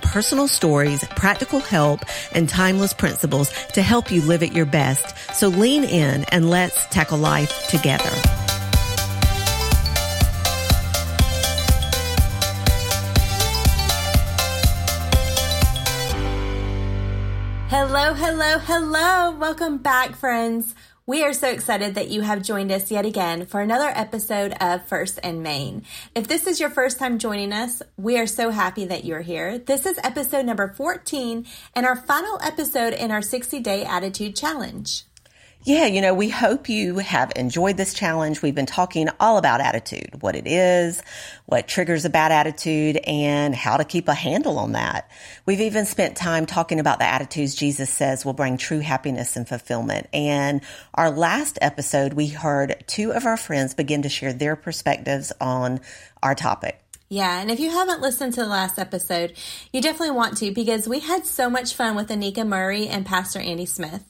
personal stories, practical help, and timeless principles to help you live at your best. So lean in and let's tackle life together. Hello, hello, hello. Welcome back, friends. We are so excited that you have joined us yet again for another episode of First and Main. If this is your first time joining us, we are so happy that you're here. This is episode number 14 and our final episode in our 60 day attitude challenge. Yeah, you know, we hope you have enjoyed this challenge. We've been talking all about attitude, what it is, what triggers a bad attitude, and how to keep a handle on that. We've even spent time talking about the attitudes Jesus says will bring true happiness and fulfillment. And our last episode, we heard two of our friends begin to share their perspectives on our topic. Yeah, and if you haven't listened to the last episode, you definitely want to because we had so much fun with Anika Murray and Pastor Andy Smith.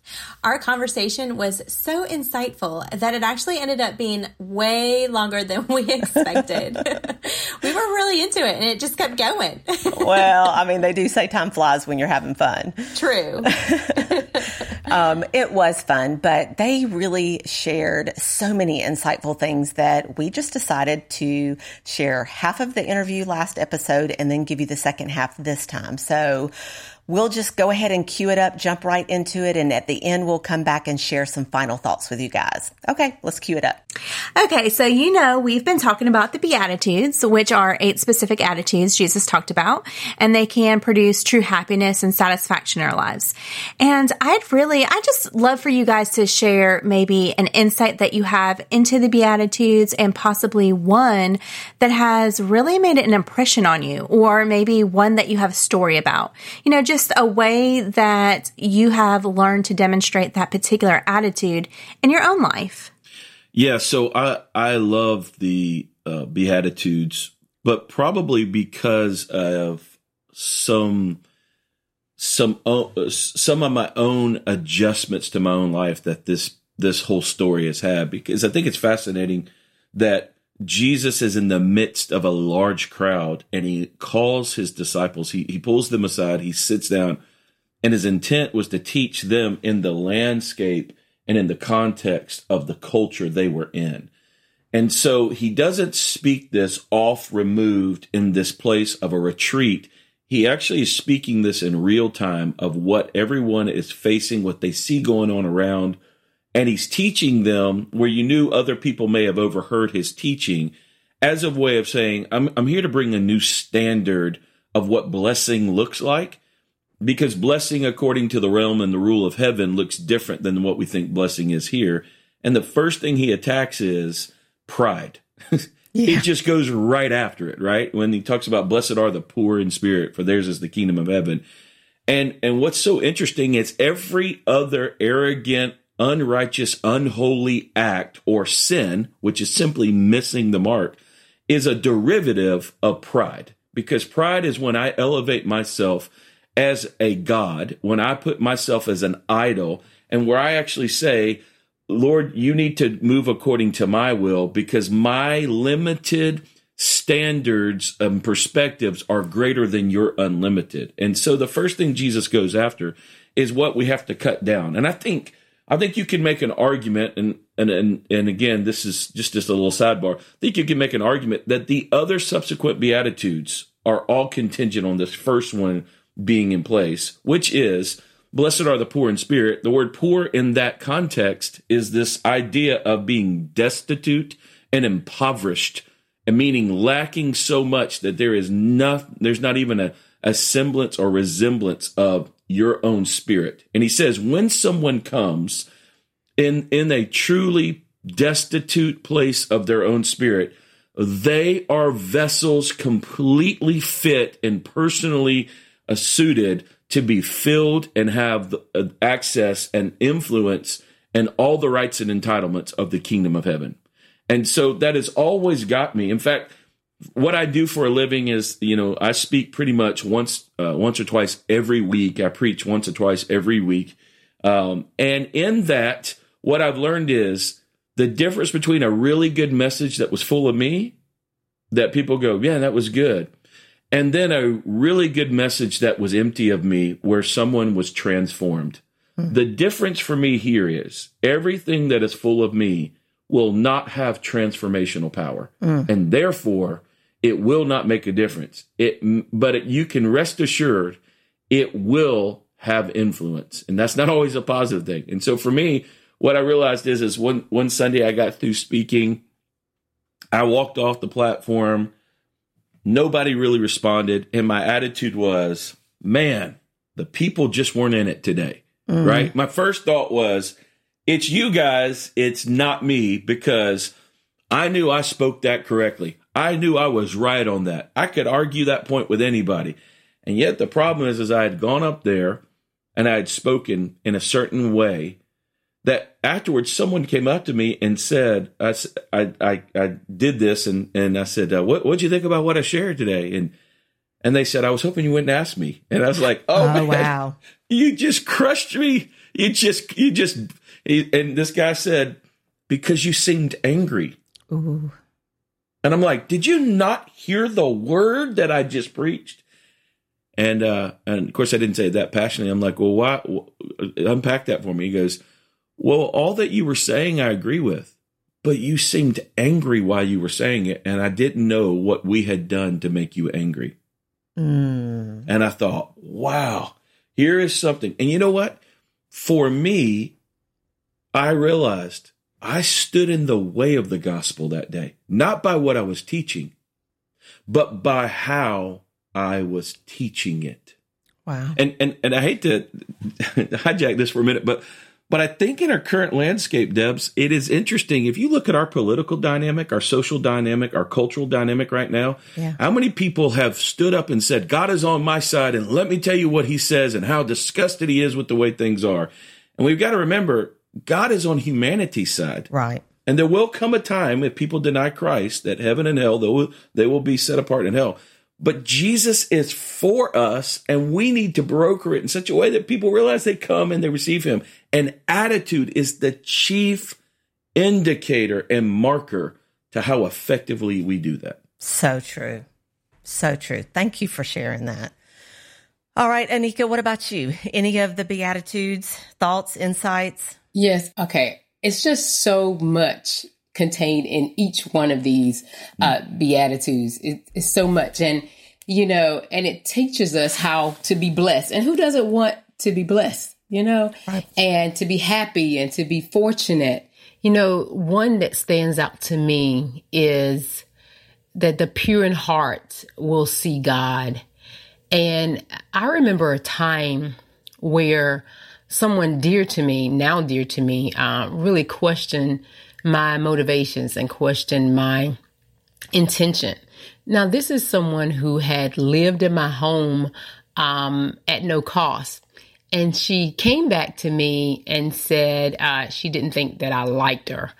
Our conversation was so insightful that it actually ended up being way longer than we expected. we were really into it and it just kept going. well, I mean, they do say time flies when you're having fun. True. um, it was fun, but they really shared so many insightful things that we just decided to share half of the interview last episode and then give you the second half this time. So we'll just go ahead and cue it up, jump right into it. And at the end, we'll come back and share some final thoughts with you guys. Okay, let's cue it up. Okay, so you know, we've been talking about the Beatitudes, which are eight specific attitudes Jesus talked about, and they can produce true happiness and satisfaction in our lives. And I'd really, I just love for you guys to share maybe an insight that you have into the Beatitudes and possibly one that has really made an impression on you, or maybe one that you have a story about. You know, just a way that you have learned to demonstrate that particular attitude in your own life. Yeah, so I I love the uh, Beatitudes, but probably because of some some uh, some of my own adjustments to my own life that this this whole story has had. Because I think it's fascinating that Jesus is in the midst of a large crowd and he calls his disciples, he, he pulls them aside, he sits down, and his intent was to teach them in the landscape and in the context of the culture they were in. And so he doesn't speak this off removed in this place of a retreat. He actually is speaking this in real time of what everyone is facing, what they see going on around and he's teaching them where you knew other people may have overheard his teaching as a way of saying, I'm, I'm here to bring a new standard of what blessing looks like because blessing according to the realm and the rule of heaven looks different than what we think blessing is here. And the first thing he attacks is pride. Yeah. he just goes right after it, right? When he talks about blessed are the poor in spirit, for theirs is the kingdom of heaven. And and what's so interesting is every other arrogant unrighteous, unholy act or sin, which is simply missing the mark, is a derivative of pride. Because pride is when I elevate myself as a God, when I put myself as an idol, and where I actually say, Lord, you need to move according to my will because my limited standards and perspectives are greater than your unlimited. And so the first thing Jesus goes after is what we have to cut down. And I think I think you can make an argument, and and and and again, this is just just a little sidebar. I think you can make an argument that the other subsequent beatitudes are all contingent on this first one being in place, which is blessed are the poor in spirit. The word poor in that context is this idea of being destitute and impoverished, and meaning lacking so much that there is not there's not even a, a semblance or resemblance of your own spirit. And he says, when someone comes in, in a truly destitute place of their own spirit, they are vessels completely fit and personally suited to be filled and have uh, access and influence and all the rights and entitlements of the kingdom of heaven. And so that has always got me. In fact, what I do for a living is, you know, I speak pretty much once, uh, once or twice every week. I preach once or twice every week. Um, and in that, what I've learned is the difference between a really good message that was full of me, that people go, yeah, that was good. And then a really good message that was empty of me, where someone was transformed. Mm-hmm. The difference for me here is everything that is full of me will not have transformational power. Mm. And therefore, it will not make a difference. It, but it, you can rest assured it will have influence. And that's not always a positive thing. And so for me, what I realized is, is one, one Sunday I got through speaking. I walked off the platform. Nobody really responded. And my attitude was, man, the people just weren't in it today. Mm. Right. My first thought was, it's you guys, it's not me, because I knew I spoke that correctly. I knew I was right on that. I could argue that point with anybody. And yet the problem is, is I had gone up there and I had spoken in a certain way that afterwards someone came up to me and said, I, I, I, I did this and, and I said, uh, what, what'd you think about what I shared today? And, and they said, I was hoping you wouldn't ask me. And I was like, oh, oh man, wow. you just crushed me. You just, you just, and this guy said, because you seemed angry. Ooh. And I'm like, did you not hear the word that I just preached? And uh, and of course I didn't say it that passionately. I'm like, well, why? Unpack that for me. He goes, well, all that you were saying, I agree with, but you seemed angry while you were saying it, and I didn't know what we had done to make you angry. Mm. And I thought, wow, here is something. And you know what? For me, I realized I stood in the way of the gospel that day, not by what I was teaching, but by how I was teaching it. Wow. And and and I hate to hijack this for a minute, but but I think in our current landscape, Debs, it is interesting. If you look at our political dynamic, our social dynamic, our cultural dynamic right now, yeah. how many people have stood up and said, God is on my side, and let me tell you what he says and how disgusted he is with the way things are. And we've got to remember, God is on humanity's side. Right. And there will come a time if people deny Christ that heaven and hell, they will, they will be set apart in hell. But Jesus is for us, and we need to broker it in such a way that people realize they come and they receive him. And attitude is the chief indicator and marker to how effectively we do that. So true. So true. Thank you for sharing that. All right, Anika, what about you? Any of the Beatitudes, thoughts, insights? Yes. Okay. It's just so much contained in each one of these uh, Beatitudes. It, it's so much. And, you know, and it teaches us how to be blessed. And who doesn't want to be blessed, you know, right. and to be happy and to be fortunate? You know, one that stands out to me is that the pure in heart will see God. And I remember a time where someone dear to me, now dear to me, uh, really questioned my motivations and questioned my intention. Now, this is someone who had lived in my home um, at no cost. And she came back to me and said uh, she didn't think that I liked her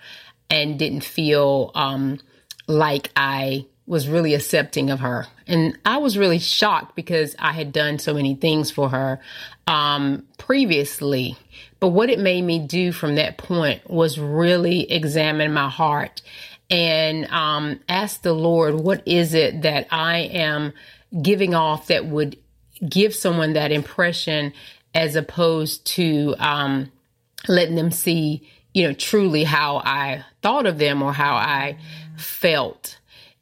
and didn't feel um, like I was really accepting of her. And I was really shocked because I had done so many things for her um, previously. But what it made me do from that point was really examine my heart and um, ask the Lord, what is it that I am giving off that would give someone that impression as opposed to um, letting them see, you know, truly how I thought of them or how I felt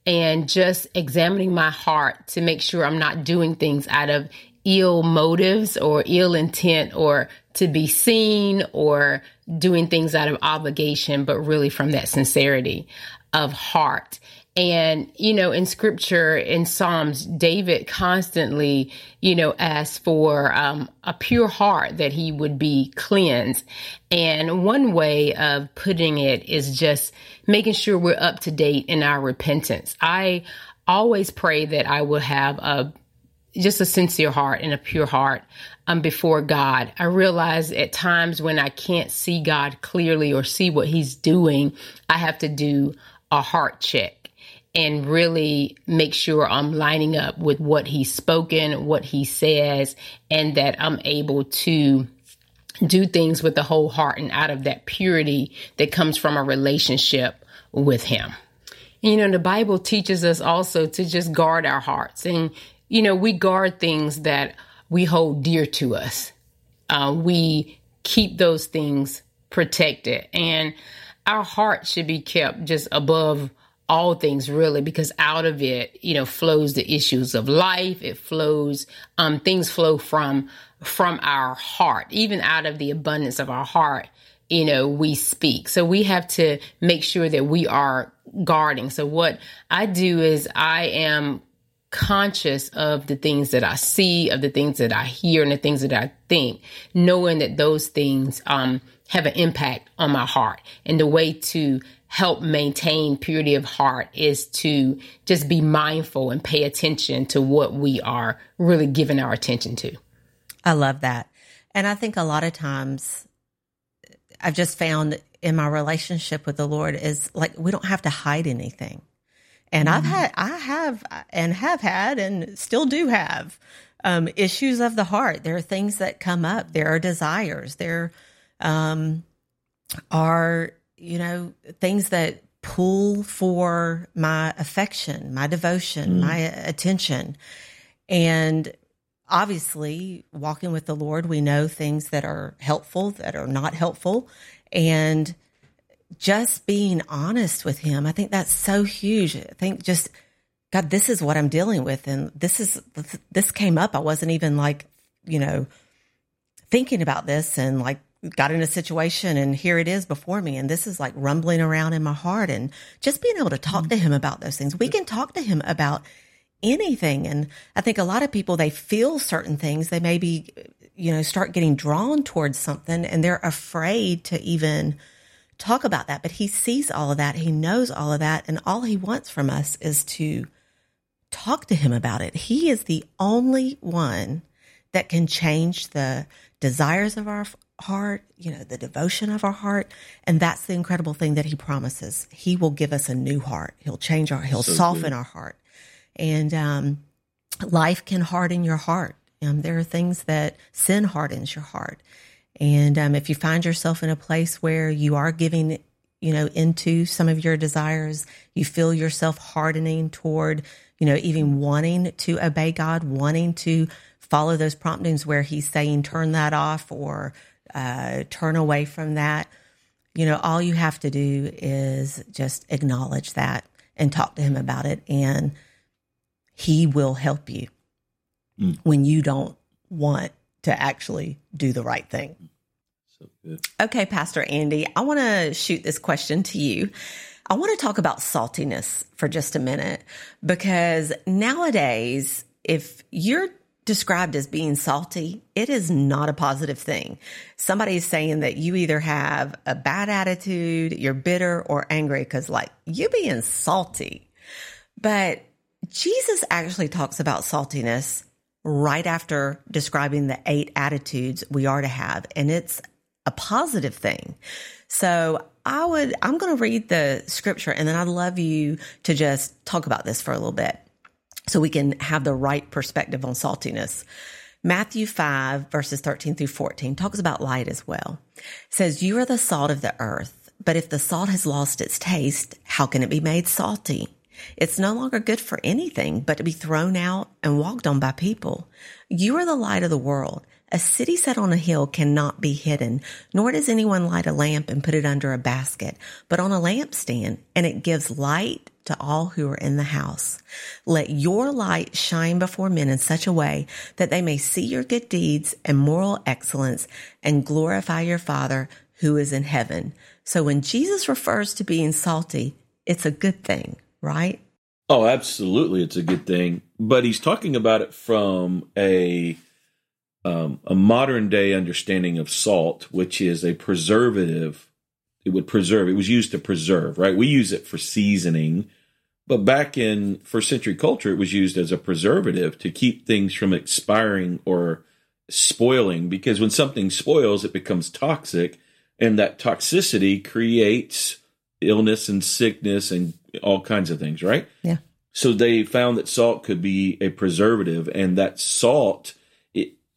and just examining my heart to make sure I'm not doing things out of ill motives or ill intent or to be seen or doing things out of obligation, but really from that sincerity of heart. And, you know, in scripture, in Psalms, David constantly, you know, asks for um, a pure heart that he would be cleansed. And one way of putting it is just making sure we're up to date in our repentance. I always pray that I will have a just a sincere heart and a pure heart um, before God. I realize at times when I can't see God clearly or see what He's doing, I have to do a heart check and really make sure I'm lining up with what He's spoken, what He says, and that I'm able to do things with the whole heart and out of that purity that comes from a relationship with Him. You know, the Bible teaches us also to just guard our hearts. And you know, we guard things that we hold dear to us. Uh, we keep those things protected. And our heart should be kept just above all things really because out of it you know flows the issues of life. It flows um things flow from from our heart. Even out of the abundance of our heart you know we speak. So we have to make sure that we are guarding. So what i do is i am conscious of the things that I see, of the things that I hear, and the things that I think, knowing that those things um, have an impact on my heart. And the way to help maintain purity of heart is to just be mindful and pay attention to what we are really giving our attention to. I love that. And I think a lot of times I've just found in my relationship with the Lord is like we don't have to hide anything. And mm-hmm. I've had, I have, and have had, and still do have um, issues of the heart. There are things that come up. There are desires. There um, are, you know, things that pull for my affection, my devotion, mm. my attention. And obviously, walking with the Lord, we know things that are helpful, that are not helpful. And just being honest with him, I think that's so huge. I think just, God, this is what I'm dealing with. And this is, this came up. I wasn't even like, you know, thinking about this and like got in a situation and here it is before me. And this is like rumbling around in my heart and just being able to talk to mm-hmm. him about those things. We can talk to him about anything. And I think a lot of people, they feel certain things. They maybe, you know, start getting drawn towards something and they're afraid to even talk about that, but he sees all of that. He knows all of that. And all he wants from us is to talk to him about it. He is the only one that can change the desires of our heart, you know, the devotion of our heart. And that's the incredible thing that he promises. He will give us a new heart. He'll change our, he'll so soften good. our heart. And, um, life can harden your heart. Um, there are things that sin hardens your heart. And um, if you find yourself in a place where you are giving, you know, into some of your desires, you feel yourself hardening toward, you know, even wanting to obey God, wanting to follow those promptings where He's saying, turn that off or uh, turn away from that. You know, all you have to do is just acknowledge that and talk to Him about it. And He will help you mm. when you don't want to actually do the right thing. So good. Okay, Pastor Andy, I want to shoot this question to you. I want to talk about saltiness for just a minute because nowadays, if you're described as being salty, it is not a positive thing. Somebody is saying that you either have a bad attitude, you're bitter or angry because like you being salty. But Jesus actually talks about saltiness right after describing the eight attitudes we are to have. And it's a positive thing. So I would, I'm going to read the scripture and then I'd love you to just talk about this for a little bit so we can have the right perspective on saltiness. Matthew 5 verses 13 through 14 talks about light as well. It says, you are the salt of the earth, but if the salt has lost its taste, how can it be made salty? It's no longer good for anything but to be thrown out and walked on by people. You are the light of the world. A city set on a hill cannot be hidden, nor does anyone light a lamp and put it under a basket, but on a lampstand, and it gives light to all who are in the house. Let your light shine before men in such a way that they may see your good deeds and moral excellence and glorify your Father who is in heaven. So when Jesus refers to being salty, it's a good thing right? Oh, absolutely, it's a good thing. But he's talking about it from a um, a modern day understanding of salt, which is a preservative. It would preserve. It was used to preserve, right? We use it for seasoning, but back in first century culture, it was used as a preservative to keep things from expiring or spoiling. Because when something spoils, it becomes toxic, and that toxicity creates illness and sickness and all kinds of things, right? Yeah. So they found that salt could be a preservative, and that salt.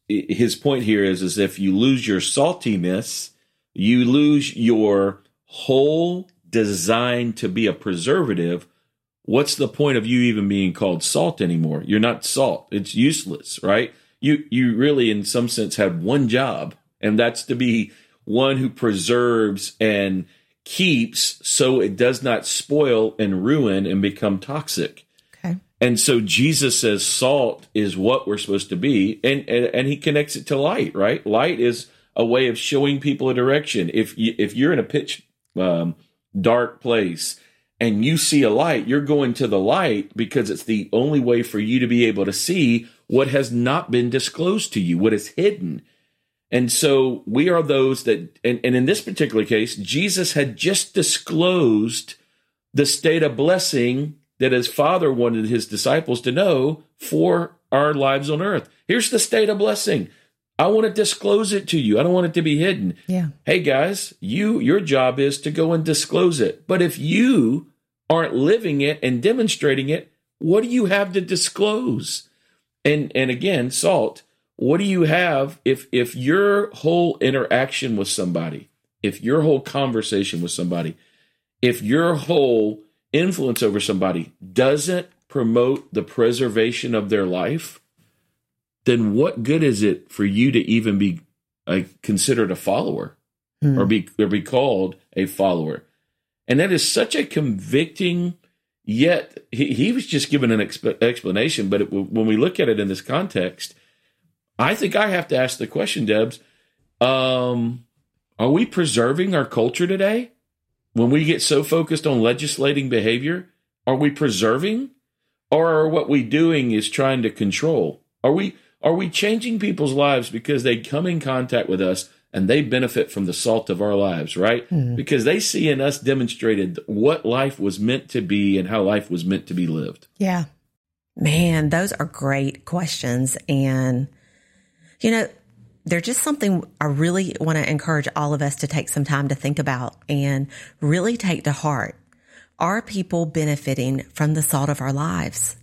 His point here is, is if you lose your saltiness, you lose your whole design to be a preservative. What's the point of you even being called salt anymore? You're not salt. It's useless, right? You you really, in some sense, have one job, and that's to be one who preserves and keeps so it does not spoil and ruin and become toxic. And so Jesus says salt is what we're supposed to be, and and, and he connects it to light. Right, light is a way of showing people a direction. If you, if you're in a pitch um, dark place and you see a light, you're going to the light because it's the only way for you to be able to see what has not been disclosed to you, what is hidden. And so we are those that, and, and in this particular case, Jesus had just disclosed the state of blessing that his father wanted his disciples to know for our lives on earth. Here's the state of blessing. I want to disclose it to you. I don't want it to be hidden. Yeah. Hey guys, you your job is to go and disclose it. But if you aren't living it and demonstrating it, what do you have to disclose? And and again, salt, what do you have if if your whole interaction with somebody, if your whole conversation with somebody, if your whole influence over somebody doesn't promote the preservation of their life, then what good is it for you to even be uh, considered a follower Hmm. or be or be called a follower? And that is such a convicting. Yet he, he was just given an exp- explanation, but it, when we look at it in this context, I think I have to ask the question, Debs. Um, are we preserving our culture today? When we get so focused on legislating behavior, are we preserving, or are what we doing is trying to control? Are we are we changing people's lives because they come in contact with us and they benefit from the salt of our lives, right? Hmm. Because they see in us demonstrated what life was meant to be and how life was meant to be lived. Yeah. Man, those are great questions. And, you know, they're just something I really want to encourage all of us to take some time to think about and really take to heart. Are people benefiting from the salt of our lives?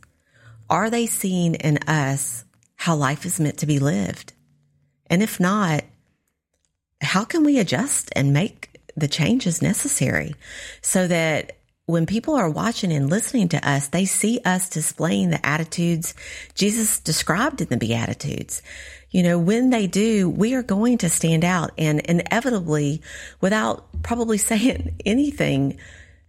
Are they seeing in us how life is meant to be lived? And if not, how can we adjust and make the changes necessary so that when people are watching and listening to us, they see us displaying the attitudes Jesus described in the Beatitudes. You know, when they do, we are going to stand out and inevitably, without probably saying anything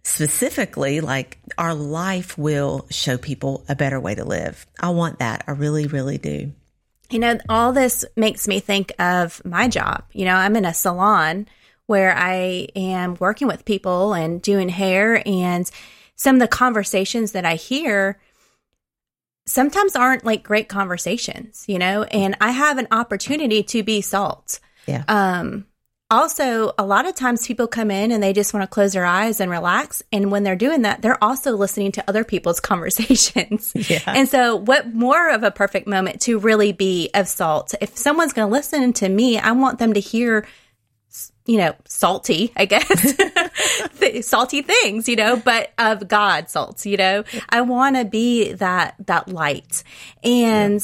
specifically, like our life will show people a better way to live. I want that. I really, really do. You know, all this makes me think of my job. You know, I'm in a salon where I am working with people and doing hair, and some of the conversations that I hear sometimes aren't like great conversations, you know, and I have an opportunity to be salt. Yeah. Um, also, a lot of times people come in and they just want to close their eyes and relax. And when they're doing that, they're also listening to other people's conversations. Yeah. And so, what more of a perfect moment to really be of salt? If someone's going to listen to me, I want them to hear, you know, salty, I guess, th- salty things, you know, but of God salts, you know. I want to be that that light. And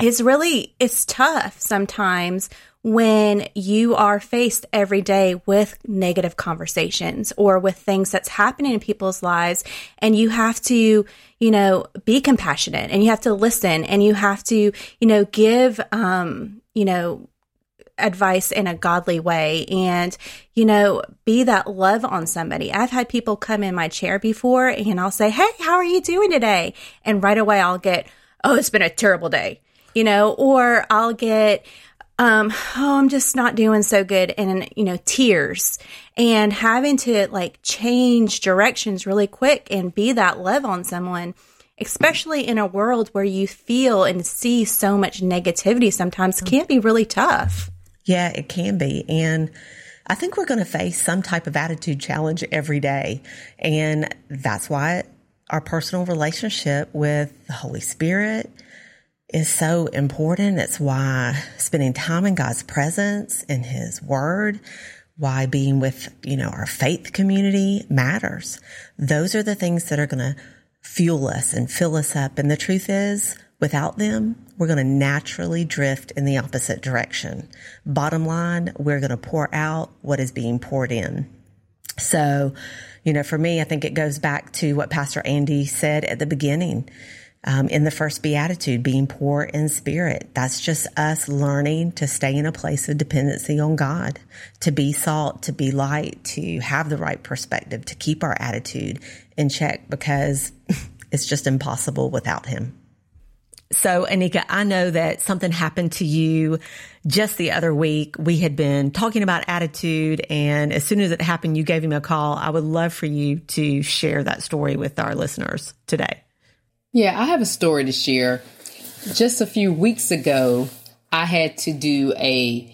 it's really it's tough sometimes when you are faced every day with negative conversations or with things that's happening in people's lives and you have to you know be compassionate and you have to listen and you have to you know give um you know advice in a godly way and you know be that love on somebody. I've had people come in my chair before and i'll say hey how are you doing today? And right away i'll get oh it's been a terrible day you know or i'll get um, oh, I'm just not doing so good, and you know, tears, and having to like change directions really quick and be that love on someone, especially in a world where you feel and see so much negativity, sometimes can be really tough. Yeah, it can be, and. I think we're going to face some type of attitude challenge every day. And that's why our personal relationship with the Holy Spirit is so important. It's why spending time in God's presence in His Word, why being with, you know, our faith community matters. Those are the things that are going to fuel us and fill us up. And the truth is, without them, we're going to naturally drift in the opposite direction. Bottom line, we're going to pour out what is being poured in. So, you know, for me, I think it goes back to what Pastor Andy said at the beginning um, in the first beatitude, being poor in spirit. That's just us learning to stay in a place of dependency on God, to be salt, to be light, to have the right perspective, to keep our attitude in check because it's just impossible without Him. So, Anika, I know that something happened to you just the other week. We had been talking about attitude, and as soon as it happened, you gave him a call. I would love for you to share that story with our listeners today. Yeah, I have a story to share. Just a few weeks ago, I had to do a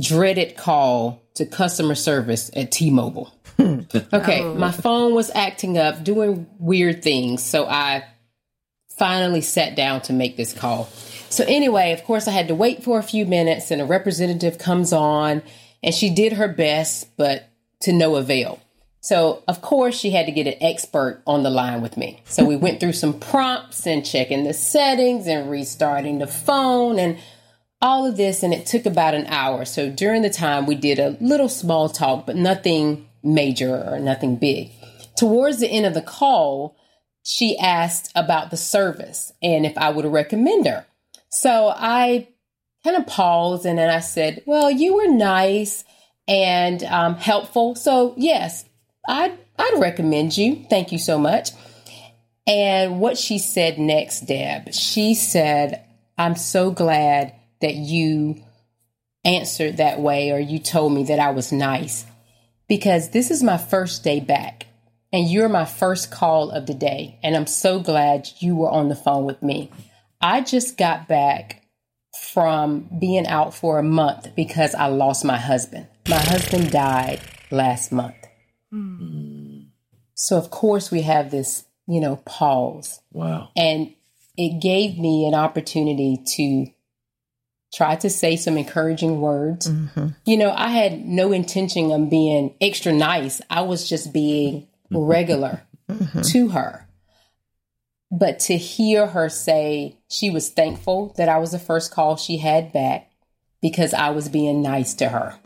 dreaded call to customer service at T Mobile. Hmm. okay, oh. my phone was acting up, doing weird things. So I finally sat down to make this call. So, anyway, of course, I had to wait for a few minutes, and a representative comes on, and she did her best, but to no avail. So, of course, she had to get an expert on the line with me. So, we went through some prompts and checking the settings and restarting the phone and all of this. And it took about an hour. So, during the time, we did a little small talk, but nothing major or nothing big. Towards the end of the call, she asked about the service and if I would recommend her. So, I kind of paused and then I said, Well, you were nice and um, helpful. So, yes, I'd, I'd recommend you. Thank you so much. And what she said next, Deb, she said, I'm so glad that you answered that way or you told me that I was nice because this is my first day back and you're my first call of the day. And I'm so glad you were on the phone with me. I just got back from being out for a month because I lost my husband. My husband died last month. Mm. So of course we have this, you know, pause. Wow. And it gave me an opportunity to try to say some encouraging words. Mm-hmm. You know, I had no intention of being extra nice. I was just being regular mm-hmm. to her. But to hear her say she was thankful that I was the first call she had back because I was being nice to her.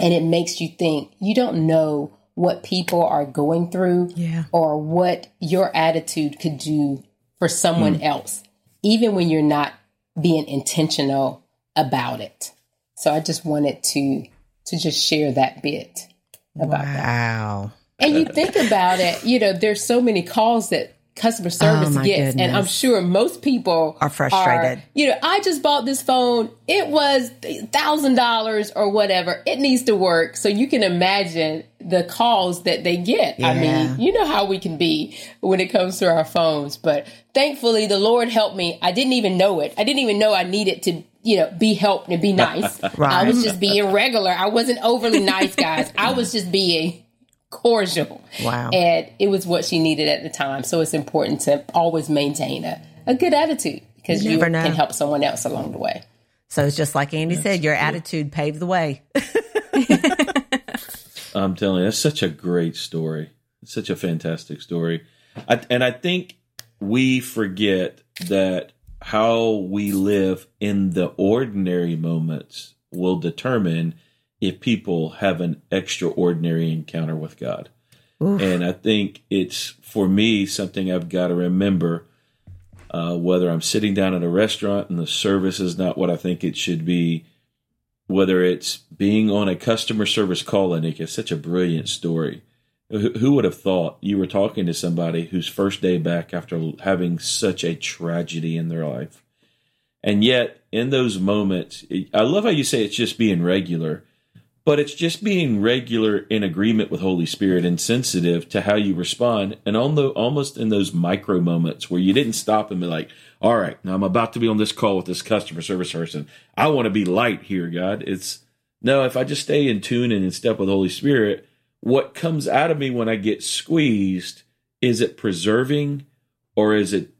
And it makes you think you don't know what people are going through yeah. or what your attitude could do for someone mm. else, even when you're not being intentional about it. So I just wanted to to just share that bit about wow. that. Wow. And you think about it, you know, there's so many calls that customer oh service oh gets. Goodness. And I'm sure most people are frustrated. Are, you know, I just bought this phone. It was thousand dollars or whatever. It needs to work. So you can imagine the calls that they get. Yeah. I mean, you know how we can be when it comes to our phones. But thankfully the Lord helped me. I didn't even know it. I didn't even know I needed to you know, be helped and be nice. right. I was just being regular. I wasn't overly nice, guys. I was just being cordial. Wow. And it was what she needed at the time. So it's important to always maintain a, a good attitude because you, you can help someone else along the way. So it's just like Andy that's said, your true. attitude paved the way. I'm telling you, that's such a great story. It's such a fantastic story. I, and I think we forget that how we live in the ordinary moments will determine if people have an extraordinary encounter with God. Oof. And I think it's for me something I've got to remember. Uh, whether I'm sitting down at a restaurant and the service is not what I think it should be, whether it's being on a customer service call, Anika, it's such a brilliant story. Who would have thought you were talking to somebody whose first day back after having such a tragedy in their life? And yet, in those moments, I love how you say it's just being regular, but it's just being regular in agreement with Holy Spirit and sensitive to how you respond. And on the, almost in those micro moments where you didn't stop and be like, all right, now I'm about to be on this call with this customer service person. I want to be light here, God. It's no, if I just stay in tune and in step with Holy Spirit, what comes out of me when I get squeezed, is it preserving or is it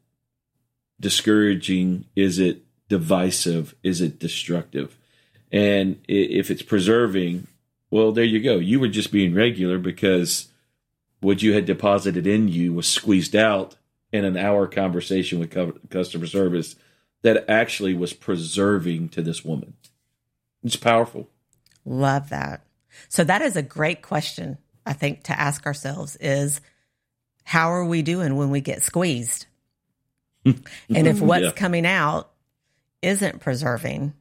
discouraging? Is it divisive? Is it destructive? And if it's preserving, well, there you go. You were just being regular because what you had deposited in you was squeezed out in an hour conversation with customer service that actually was preserving to this woman. It's powerful. Love that. So that is a great question, I think, to ask ourselves is how are we doing when we get squeezed? and if what's yeah. coming out isn't preserving,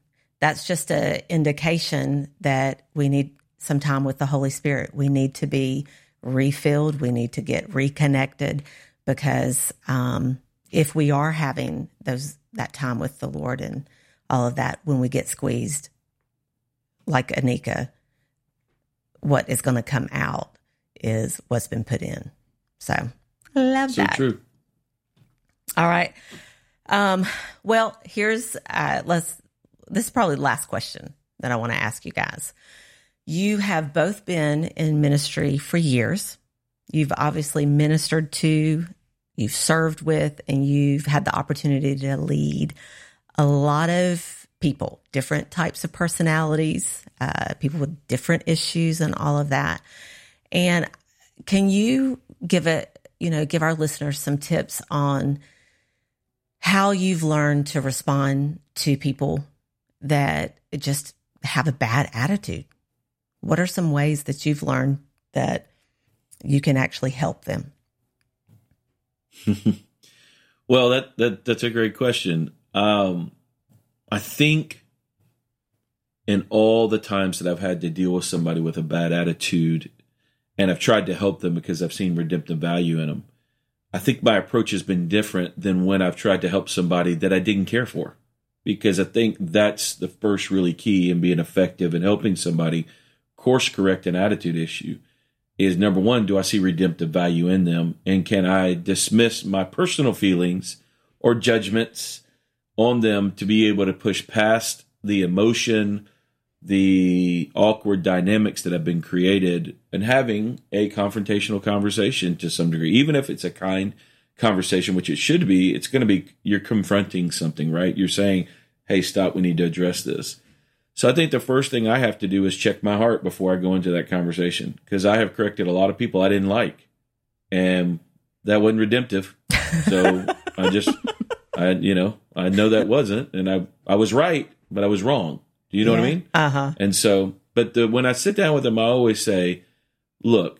that's just an indication that we need some time with the Holy Spirit. We need to be refilled. We need to get reconnected because um, if we are having those that time with the Lord and all of that, when we get squeezed, like Anika, what is going to come out is what's been put in. So love so that. True. All right. Um, well, here's uh, let's. This is probably the last question that I want to ask you guys. You have both been in ministry for years. You've obviously ministered to, you've served with, and you've had the opportunity to lead a lot of people, different types of personalities, uh, people with different issues, and all of that. And can you give it, you know, give our listeners some tips on how you've learned to respond to people that just have a bad attitude. What are some ways that you've learned that you can actually help them? well, that, that that's a great question. Um, I think in all the times that I've had to deal with somebody with a bad attitude, and I've tried to help them because I've seen redemptive value in them. I think my approach has been different than when I've tried to help somebody that I didn't care for. Because I think that's the first really key in being effective in helping somebody course correct an attitude issue is number one, do I see redemptive value in them? And can I dismiss my personal feelings or judgments on them to be able to push past the emotion the awkward dynamics that have been created and having a confrontational conversation to some degree, even if it's a kind conversation, which it should be, it's going to be you're confronting something, right? You're saying, hey, stop, we need to address this. So I think the first thing I have to do is check my heart before I go into that conversation because I have corrected a lot of people I didn't like. And that wasn't redemptive. So I just, I, you know, I know that wasn't. And I, I was right, but I was wrong. Do you know yeah. what I mean? Uh huh. And so, but the, when I sit down with them, I always say, look,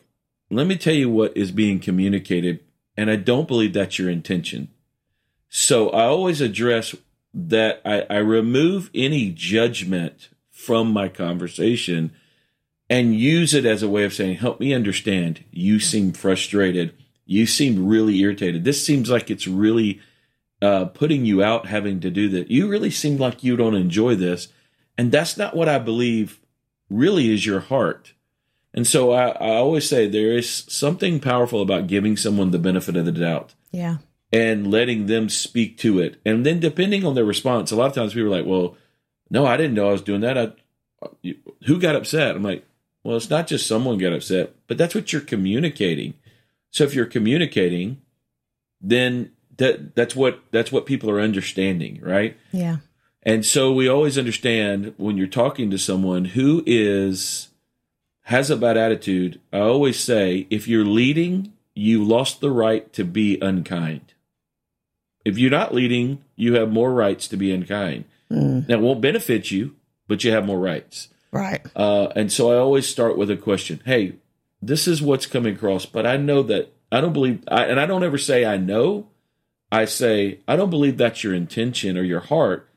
let me tell you what is being communicated. And I don't believe that's your intention. So I always address that I, I remove any judgment from my conversation and use it as a way of saying, help me understand. You seem frustrated. You seem really irritated. This seems like it's really uh, putting you out having to do that. You really seem like you don't enjoy this. And that's not what I believe really is your heart. And so I, I always say there is something powerful about giving someone the benefit of the doubt. Yeah. And letting them speak to it. And then depending on their response, a lot of times people are like, well, no, I didn't know I was doing that. I, who got upset? I'm like, well, it's not just someone got upset, but that's what you're communicating. So if you're communicating, then that that's what that's what people are understanding, right? Yeah. And so we always understand when you're talking to someone who is has a bad attitude, I always say if you're leading, you lost the right to be unkind. If you're not leading, you have more rights to be unkind. Mm. That won't benefit you, but you have more rights. Right. Uh, and so I always start with a question. Hey, this is what's coming across, but I know that I don't believe, I, and I don't ever say I know. I say I don't believe that's your intention or your heart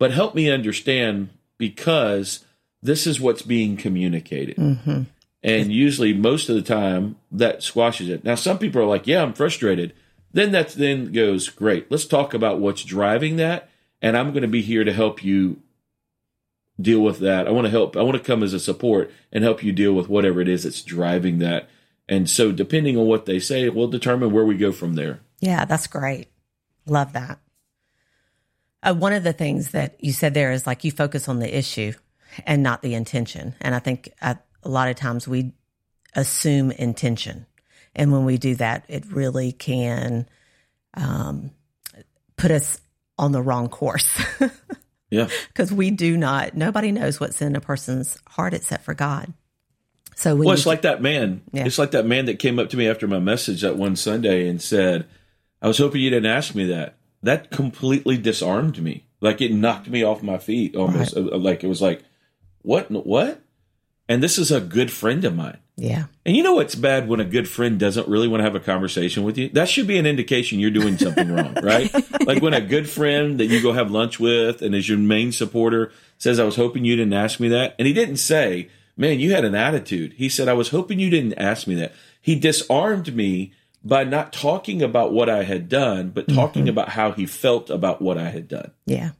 but help me understand because this is what's being communicated. Mm-hmm. And usually, most of the time, that squashes it. Now, some people are like, "Yeah, I'm frustrated." Then that then goes, "Great, let's talk about what's driving that, and I'm going to be here to help you deal with that. I want to help. I want to come as a support and help you deal with whatever it is that's driving that. And so, depending on what they say, we'll determine where we go from there. Yeah, that's great. Love that. Uh, one of the things that you said there is like you focus on the issue and not the intention. And I think uh, a lot of times we assume intention. And when we do that, it really can um, put us on the wrong course. Yeah. Because we do not, nobody knows what's in a person's heart except for God. So Well, it's like that man. Yeah. It's like that man that came up to me after my message that one Sunday and said, I was hoping you didn't ask me that. That completely disarmed me. Like it knocked me off my feet almost. Uh, Like it was like, what? What? And this is a good friend of mine. yeah, And you know what's bad when a good friend doesn't really want to have a conversation with you? That should be an indication you're doing something wrong, right? Like when a good friend that you go have lunch with and is your main supporter says, I was hoping you didn't ask me that. And he didn't say, man, you had an attitude. He said, I was hoping you didn't ask me that. He disarmed me by not talking about what I had done, but talking mm-hmm. about how he felt about what I had done yeah,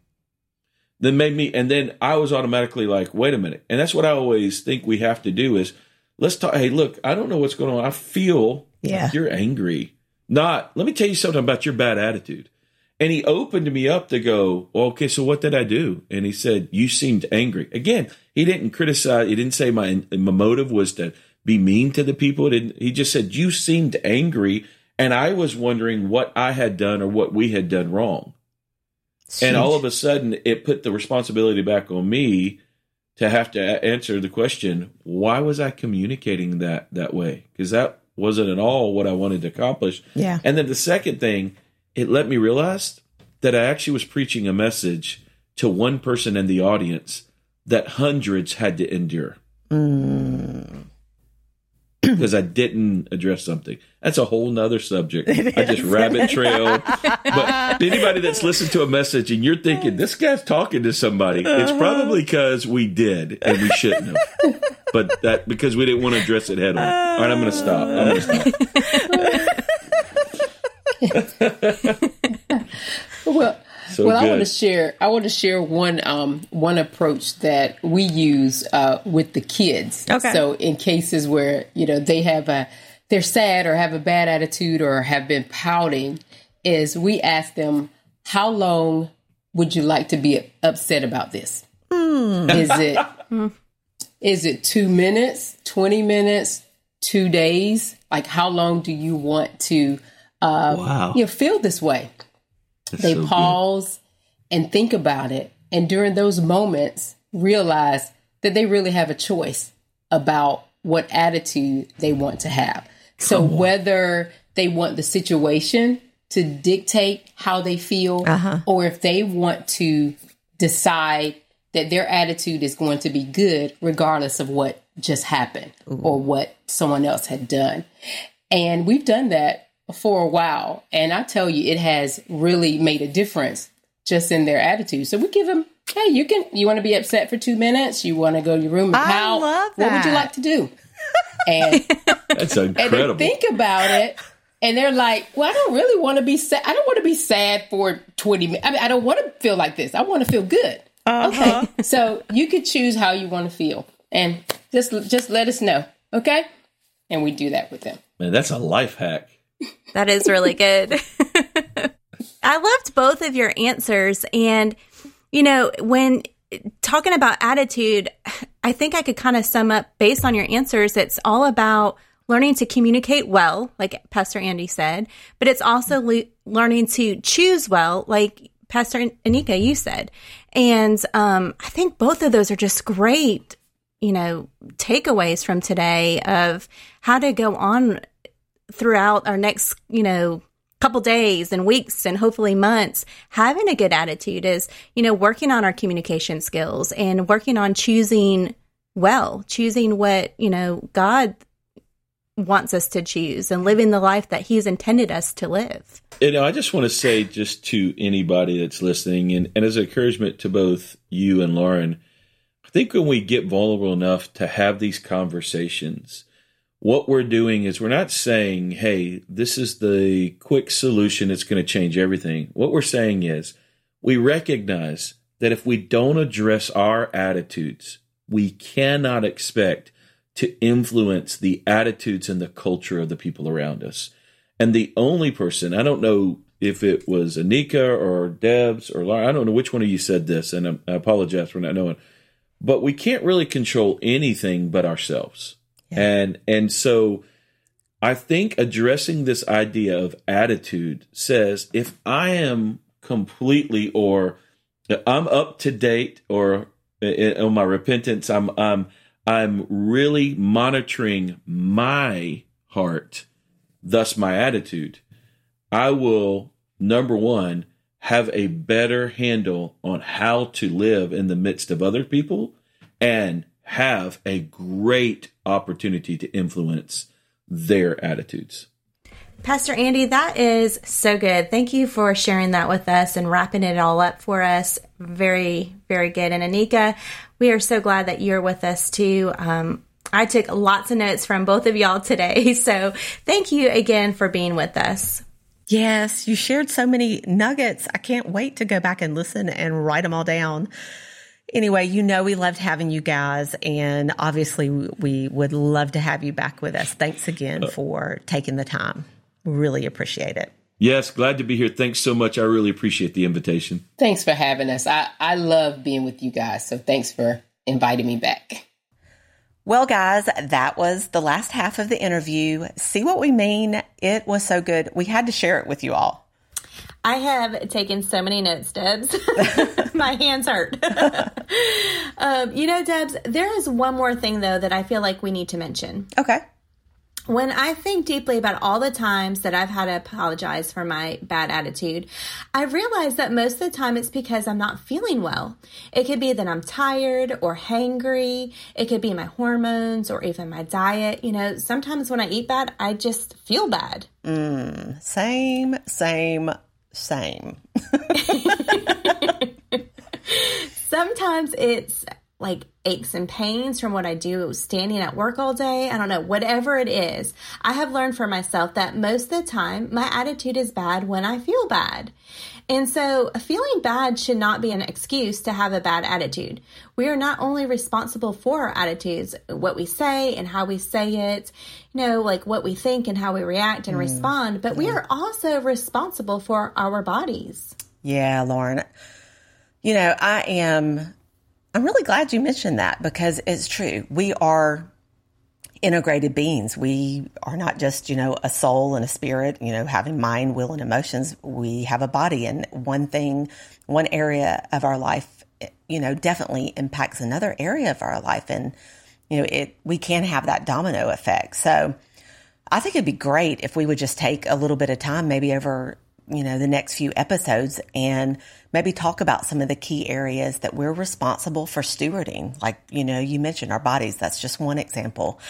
then made me and then I was automatically like, wait a minute. And that's what I always think we have to do is let's talk hey, look, I don't know what's going on. I feel Yeah. like you're angry. Not let me tell you something about your bad attitude. And he opened me up to go, well, okay, so what did I do? And he said, you seemed angry. Again, he didn't criticize, he didn't say my my motive was to be mean to the people. Didn't he just said, You seemed angry. And I was wondering what I had done or what we had done wrong. And all of a sudden, it put the responsibility back on me to have to answer the question: Why was I communicating that that way? Because that wasn't at all what I wanted to accomplish. yeah, And then the second thing, it let me realize that I actually was preaching a message to one person in the audience that hundreds had to endure mm. Because I didn't address something. That's a whole nother subject. I just rabbit trail. But anybody that's listened to a message and you're thinking this guy's talking to somebody, it's uh-huh. probably because we did and we shouldn't have. But that because we didn't want to address it head on. All right, I'm going to stop. I'm going to stop. Well, So well, I want to share. I want to share one um, one approach that we use uh, with the kids. Okay. So in cases where you know they have a they're sad or have a bad attitude or have been pouting, is we ask them how long would you like to be upset about this? Is it is it two minutes, twenty minutes, two days? Like how long do you want to uh, Wow. you know, feel this way? That's they so good. pause and think about it and during those moments realize that they really have a choice about what attitude they want to have. So whether they want the situation to dictate how they feel uh-huh. or if they want to decide that their attitude is going to be good regardless of what just happened or what someone else had done. And we've done that for a while. And I tell you, it has really made a difference just in their attitude. So we give them, hey, you can, you want to be upset for two minutes? You want to go to your room and I pout? love What would you like to do? And, That's and they incredible. think about it. And they're like, well, I don't really want to be sad. I don't want to be sad for 20 minutes. I mean, I don't want to feel like this. I want to feel good. Uh-huh. Okay. So you could choose how you want to feel and just, just let us know. Okay. And we do that with them. Man, that's a life hack. That is really good. I loved both of your answers. And, you know, when talking about attitude, I think I could kind of sum up based on your answers. It's all about learning to communicate well, like Pastor Andy said, but it's also le- learning to choose well, like Pastor Anika, you said. And um, I think both of those are just great, you know, takeaways from today of how to go on throughout our next, you know, couple days and weeks and hopefully months, having a good attitude is, you know, working on our communication skills and working on choosing well, choosing what, you know, God wants us to choose and living the life that He's intended us to live. You know, I just want to say just to anybody that's listening and, and as an encouragement to both you and Lauren, I think when we get vulnerable enough to have these conversations, what we're doing is we're not saying, hey, this is the quick solution that's going to change everything. What we're saying is we recognize that if we don't address our attitudes, we cannot expect to influence the attitudes and the culture of the people around us. And the only person, I don't know if it was Anika or Debs or Laura, I don't know which one of you said this, and I apologize for not knowing, but we can't really control anything but ourselves. And and so I think addressing this idea of attitude says if I am completely or I'm up to date or uh, on my repentance, I'm I'm I'm really monitoring my heart, thus my attitude. I will number one have a better handle on how to live in the midst of other people and have a great opportunity to influence their attitudes. Pastor Andy, that is so good. Thank you for sharing that with us and wrapping it all up for us. Very, very good. And Anika, we are so glad that you're with us too. Um, I took lots of notes from both of y'all today. So thank you again for being with us. Yes, you shared so many nuggets. I can't wait to go back and listen and write them all down. Anyway, you know, we loved having you guys, and obviously, we would love to have you back with us. Thanks again uh, for taking the time. Really appreciate it. Yes, glad to be here. Thanks so much. I really appreciate the invitation. Thanks for having us. I, I love being with you guys. So thanks for inviting me back. Well, guys, that was the last half of the interview. See what we mean? It was so good. We had to share it with you all. I have taken so many notes, Debs. My hands hurt. um, you know, Debs, there is one more thing, though, that I feel like we need to mention. Okay. When I think deeply about all the times that I've had to apologize for my bad attitude, I realize that most of the time it's because I'm not feeling well. It could be that I'm tired or hangry. It could be my hormones or even my diet. You know, sometimes when I eat bad, I just feel bad. Mm, same, same, same. Sometimes it's like aches and pains from what I do standing at work all day. I don't know, whatever it is. I have learned for myself that most of the time my attitude is bad when I feel bad. And so feeling bad should not be an excuse to have a bad attitude. We are not only responsible for our attitudes, what we say and how we say it, you know, like what we think and how we react and mm. respond, but we are also responsible for our bodies. Yeah, Lauren. You know, I am I'm really glad you mentioned that because it's true. We are integrated beings. We are not just, you know, a soul and a spirit, you know, having mind, will, and emotions. We have a body, and one thing, one area of our life, you know, definitely impacts another area of our life. And, you know, it, we can have that domino effect. So I think it'd be great if we would just take a little bit of time, maybe over you know, the next few episodes and maybe talk about some of the key areas that we're responsible for stewarding. Like, you know, you mentioned our bodies. That's just one example.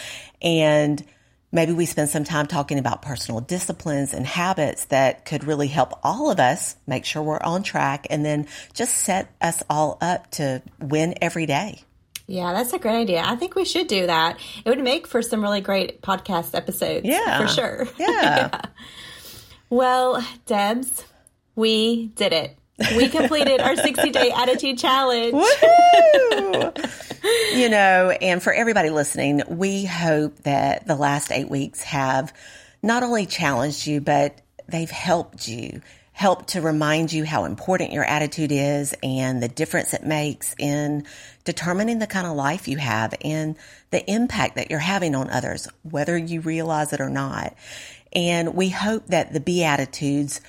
And maybe we spend some time talking about personal disciplines and habits that could really help all of us make sure we're on track and then just set us all up to win every day. Yeah, that's a great idea. I think we should do that. It would make for some really great podcast episodes. Yeah. For sure. yeah. yeah. Well, Debs, we did it. We completed our 60 day attitude challenge. you know, and for everybody listening, we hope that the last eight weeks have not only challenged you, but they've helped you, helped to remind you how important your attitude is and the difference it makes in determining the kind of life you have and the impact that you're having on others, whether you realize it or not. And we hope that the Beatitudes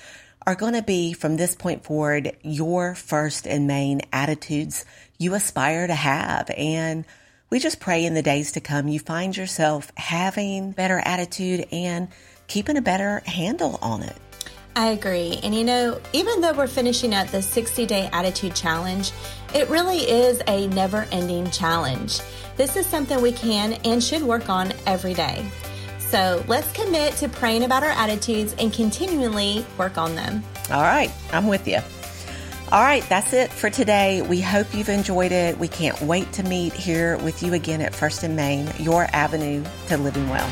are going to be from this point forward your first and main attitudes you aspire to have. And we just pray in the days to come you find yourself having better attitude and keeping a better handle on it. I agree. And you know, even though we're finishing up the 60 day attitude challenge, it really is a never ending challenge. This is something we can and should work on every day. So let's commit to praying about our attitudes and continually work on them. All right, I'm with you. All right, that's it for today. We hope you've enjoyed it. We can't wait to meet here with you again at First and Main, your avenue to living well.